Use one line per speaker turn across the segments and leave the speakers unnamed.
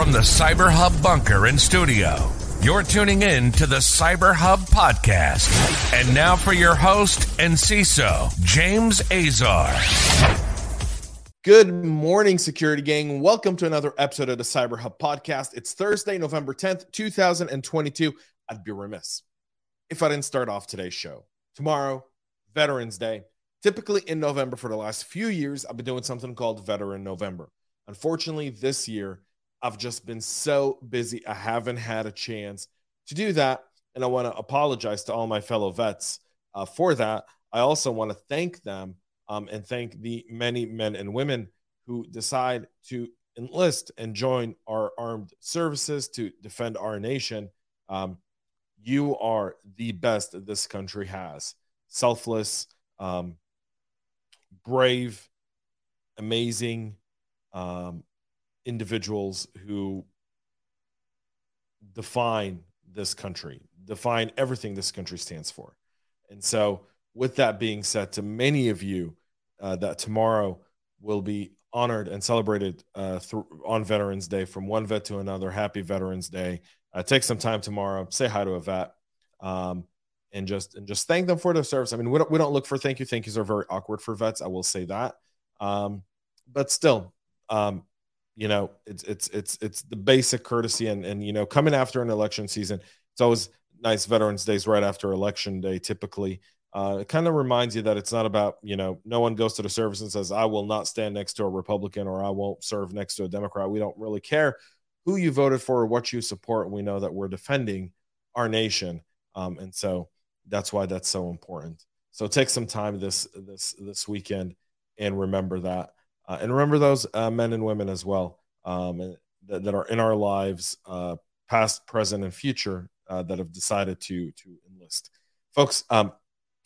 From the Cyber Hub bunker and studio, you're tuning in to the Cyber Hub podcast. And now for your host and CISO, James Azar.
Good morning, security gang. Welcome to another episode of the Cyber Hub podcast. It's Thursday, November 10th, 2022. I'd be remiss if I didn't start off today's show. Tomorrow, Veterans Day. Typically in November for the last few years, I've been doing something called Veteran November. Unfortunately, this year, I've just been so busy. I haven't had a chance to do that. And I want to apologize to all my fellow vets uh, for that. I also want to thank them um, and thank the many men and women who decide to enlist and join our armed services to defend our nation. Um, you are the best this country has selfless, um, brave, amazing um, individuals who define this country, define everything this country stands for. And so, with that being said, to many of you uh, that tomorrow will be honored and celebrated uh, th- on Veterans Day from one vet to another. Happy Veterans Day. Uh, take some time tomorrow, say hi to a vet. Um, and just and just thank them for their service. I mean, we don't we don't look for thank you. Thank yous are very awkward for vets. I will say that. Um, but still, um, you know, it's it's it's it's the basic courtesy and and you know, coming after an election season, it's always nice Veterans Days right after election day. Typically, uh, it kind of reminds you that it's not about you know, no one goes to the service and says, "I will not stand next to a Republican" or "I won't serve next to a Democrat." We don't really care who you voted for or what you support. We know that we're defending our nation, um, and so that's why that's so important. So take some time this this this weekend and remember that, uh, and remember those uh, men and women as well um, that, that, are in our lives, uh, past, present, and future, uh, that have decided to to enlist. Folks, um,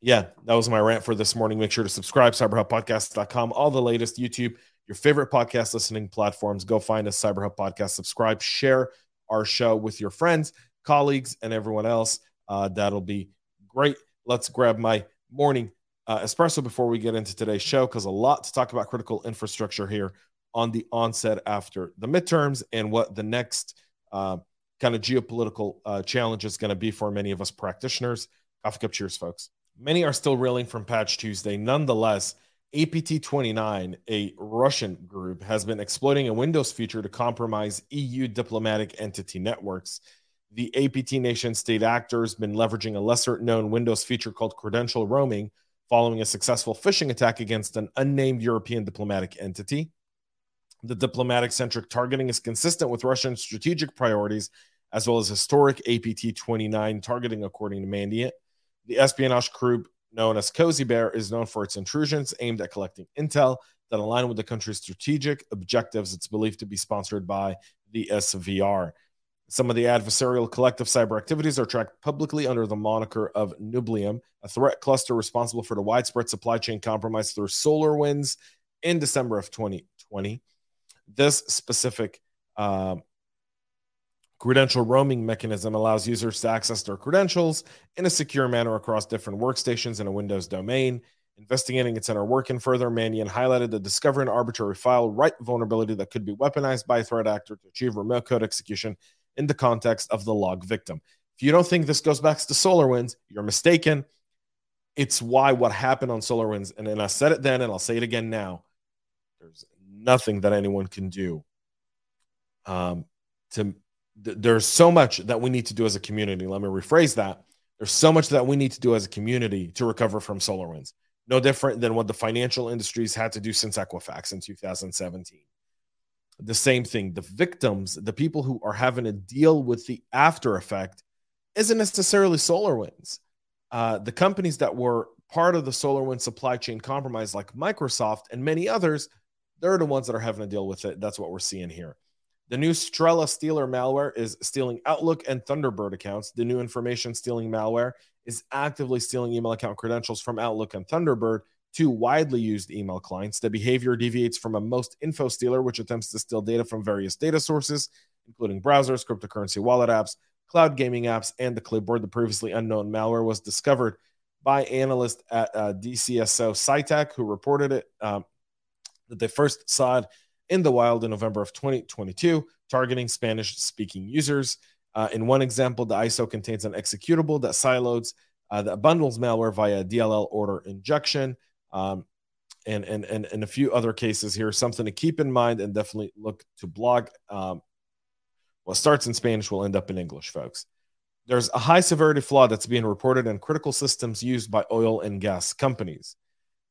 yeah, that was my rant for this morning. Make sure to subscribe, cyberhubpodcast.com, all the latest YouTube, your favorite podcast listening platforms. Go find us, Cyberhub Podcast, subscribe, share our show with your friends, colleagues, and everyone else. Uh, that'll be great. Let's grab my morning uh, espresso before we get into today's show because a lot to talk about critical infrastructure here on the onset after the midterms and what the next uh, kind of geopolitical uh, challenge is going to be for many of us practitioners. Coffee cup cheers, folks. Many are still reeling from Patch Tuesday. Nonetheless, APT 29, a Russian group, has been exploiting a Windows feature to compromise EU diplomatic entity networks the APT nation state actor has been leveraging a lesser known Windows feature called credential roaming following a successful phishing attack against an unnamed European diplomatic entity. The diplomatic centric targeting is consistent with Russian strategic priorities as well as historic APT 29 targeting, according to Mandiant. The espionage group known as Cozy Bear is known for its intrusions aimed at collecting intel that align with the country's strategic objectives. It's believed to be sponsored by the SVR. Some of the adversarial collective cyber activities are tracked publicly under the moniker of Nobelium, a threat cluster responsible for the widespread supply chain compromise through SolarWinds in December of 2020. This specific uh, credential roaming mechanism allows users to access their credentials in a secure manner across different workstations in a Windows domain. Investigating its inner working further, Mandiant highlighted the discovery an arbitrary file write vulnerability that could be weaponized by a threat actor to achieve remote code execution in the context of the log victim. If you don't think this goes back to SolarWinds, you're mistaken. It's why what happened on SolarWinds, and, and I said it then and I'll say it again now. There's nothing that anyone can do. Um, to th- there's so much that we need to do as a community. Let me rephrase that. There's so much that we need to do as a community to recover from SolarWinds. No different than what the financial industries had to do since Equifax in 2017 the same thing. The victims, the people who are having to deal with the after effect, isn't necessarily SolarWinds. Uh, the companies that were part of the SolarWinds supply chain compromise, like Microsoft and many others, they're the ones that are having to deal with it. That's what we're seeing here. The new Strela Stealer malware is stealing Outlook and Thunderbird accounts. The new information stealing malware is actively stealing email account credentials from Outlook and Thunderbird two widely used email clients. The behavior deviates from a most info stealer, which attempts to steal data from various data sources, including browsers, cryptocurrency wallet apps, cloud gaming apps, and the clipboard. The previously unknown malware was discovered by analysts at uh, DCSO CyTec, who reported it um, that they first saw it in the wild in November of 2022, targeting Spanish speaking users. Uh, in one example, the ISO contains an executable that silos uh, that bundles malware via DLL order injection. Um, and, and, and, and a few other cases here, something to keep in mind and definitely look to blog. Um, what starts in Spanish will end up in English, folks. There's a high severity flaw that's being reported in critical systems used by oil and gas companies.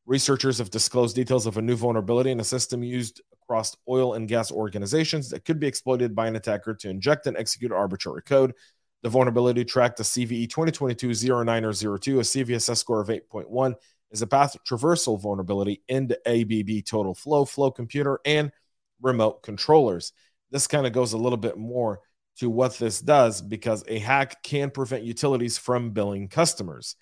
Researchers have disclosed details of a new vulnerability in a system used across oil and gas organizations that could be exploited by an attacker to inject and execute arbitrary code. The vulnerability tracked a CVE 2022-0902, a CVSS score of 8.1, is a path traversal vulnerability into ABB Totalflow, flow computer, and remote controllers. This kind of goes a little bit more to what this does because a hack can prevent utilities from billing customers.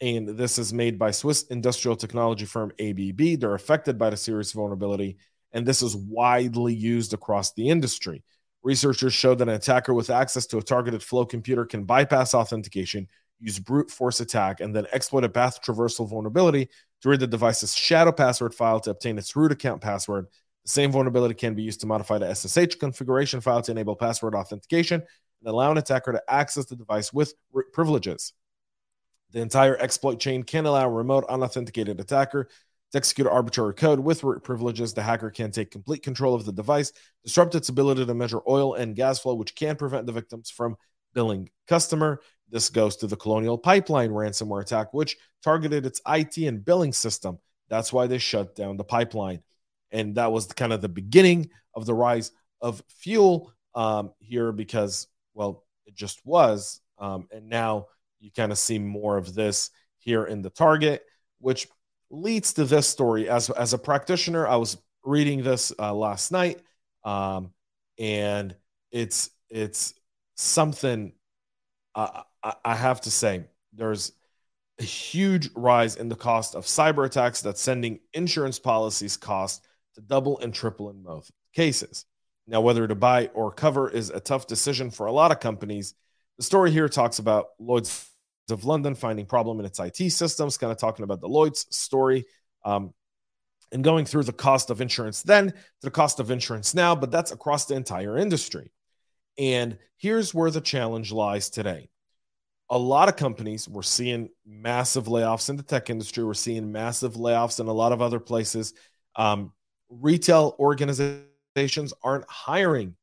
And this is made by Swiss industrial technology firm ABB. They're affected by the serious vulnerability, and this is widely used across the industry. Researchers showed that an attacker with access to a targeted flow computer can bypass authentication, use brute force attack, and then exploit a path traversal vulnerability to read the device's shadow password file to obtain its root account password. The same vulnerability can be used to modify the SSH configuration file to enable password authentication and allow an attacker to access the device with root privileges. The entire exploit chain can allow a remote unauthenticated attacker to execute arbitrary code with root privileges. The hacker can take complete control of the device, disrupt its ability to measure oil and gas flow, which can prevent the victims from billing customer. This goes to the Colonial Pipeline ransomware attack, which targeted its IT and billing system. That's why they shut down the pipeline. And that was kind of the beginning of the rise of fuel um, here because, well, it just was. Um, and now you kind of see more of this here in the target, which leads to this story. As, as a practitioner, I was reading this uh, last night, um, and it's it's something uh, I have to say there's a huge rise in the cost of cyber attacks that's sending insurance policies cost to double and triple in most cases. Now, whether to buy or cover is a tough decision for a lot of companies. The story here talks about Lloyd's of London finding problem in its IT systems, kind of talking about the Lloyd's story. Um, and going through the cost of insurance then to the cost of insurance now, but that's across the entire industry. And here's where the challenge lies today a lot of companies we're seeing massive layoffs in the tech industry. We're seeing massive layoffs in a lot of other places. Um, retail organizations aren't hiring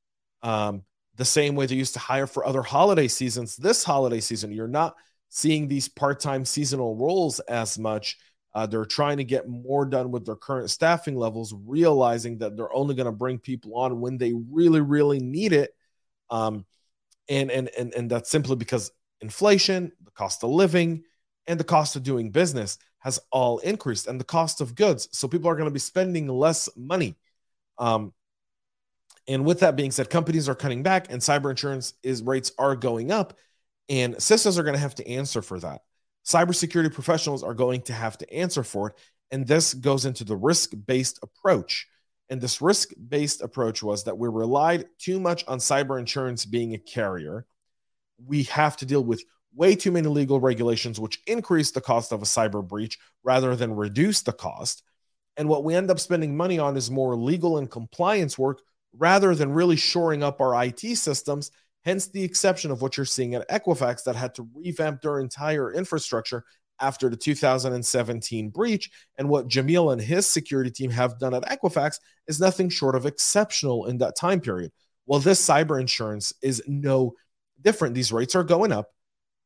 um, the same way they used to hire for other holiday seasons this holiday season. You're not seeing these part-time seasonal roles as much. Uh, they're trying to get more done with their current staffing levels realizing that they're only going to bring people on when they really really need it. Um, and and and and that's simply because inflation, the cost of living, and the cost of doing business has all increased, and the cost of goods. So people are going to be spending less money. Um, and with that being said, companies are cutting back, and cyber insurance is rates are going up, and systems are going to have to answer for that. Cybersecurity professionals are going to have to answer for it, and this goes into the risk-based approach. And this risk-based approach was that we relied too much on cyber insurance being a carrier we have to deal with way too many legal regulations, which increase the cost of a cyber breach rather than reduce the cost. And what we end up spending money on is more legal and compliance work rather than really shoring up our IT systems. Hence the exception of what you're seeing at Equifax that had to revamp their entire infrastructure after the 2017 breach. And what Jamil and his security team have done at Equifax is nothing short of exceptional in that time period. Well, this cyber insurance is no different. These rates are going up.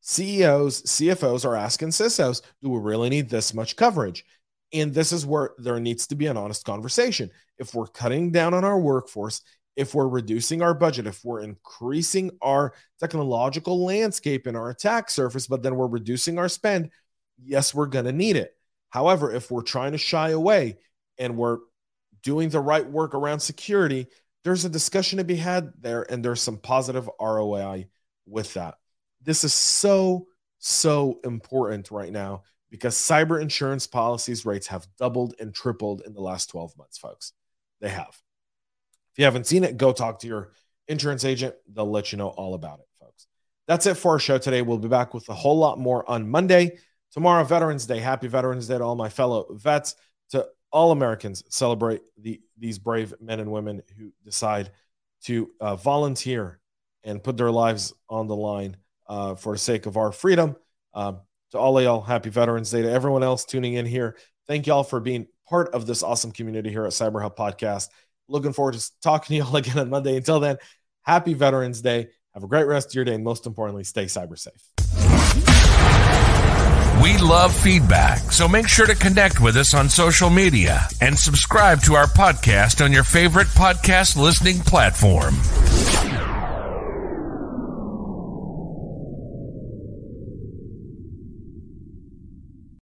CEOs, CFOs are asking CISOs, do we really need this much coverage? And this is where there needs to be an honest conversation. If we're cutting down on our workforce, if we're reducing our budget, if we're increasing our technological landscape and our attack surface, but then we're reducing our spend, yes, we're going to need it. However, if we're trying to shy away and we're doing the right work around security, there's a discussion to be had there, and there's some positive ROI with that. This is so, so important right now because cyber insurance policies rates have doubled and tripled in the last 12 months, folks. They have. If you haven't seen it, go talk to your insurance agent. They'll let you know all about it, folks. That's it for our show today. We'll be back with a whole lot more on Monday. Tomorrow, Veterans Day. Happy Veterans Day to all my fellow vets. To all Americans celebrate the these brave men and women who decide to uh, volunteer and put their lives on the line uh, for the sake of our freedom. Um, to all of y'all, happy Veterans Day. To everyone else tuning in here, thank y'all for being part of this awesome community here at Cyber Hub Podcast. Looking forward to talking to y'all again on Monday. Until then, happy Veterans Day. Have a great rest of your day. And most importantly, stay cyber safe.
We love feedback, so make sure to connect with us on social media and subscribe to our podcast on your favorite podcast listening platform.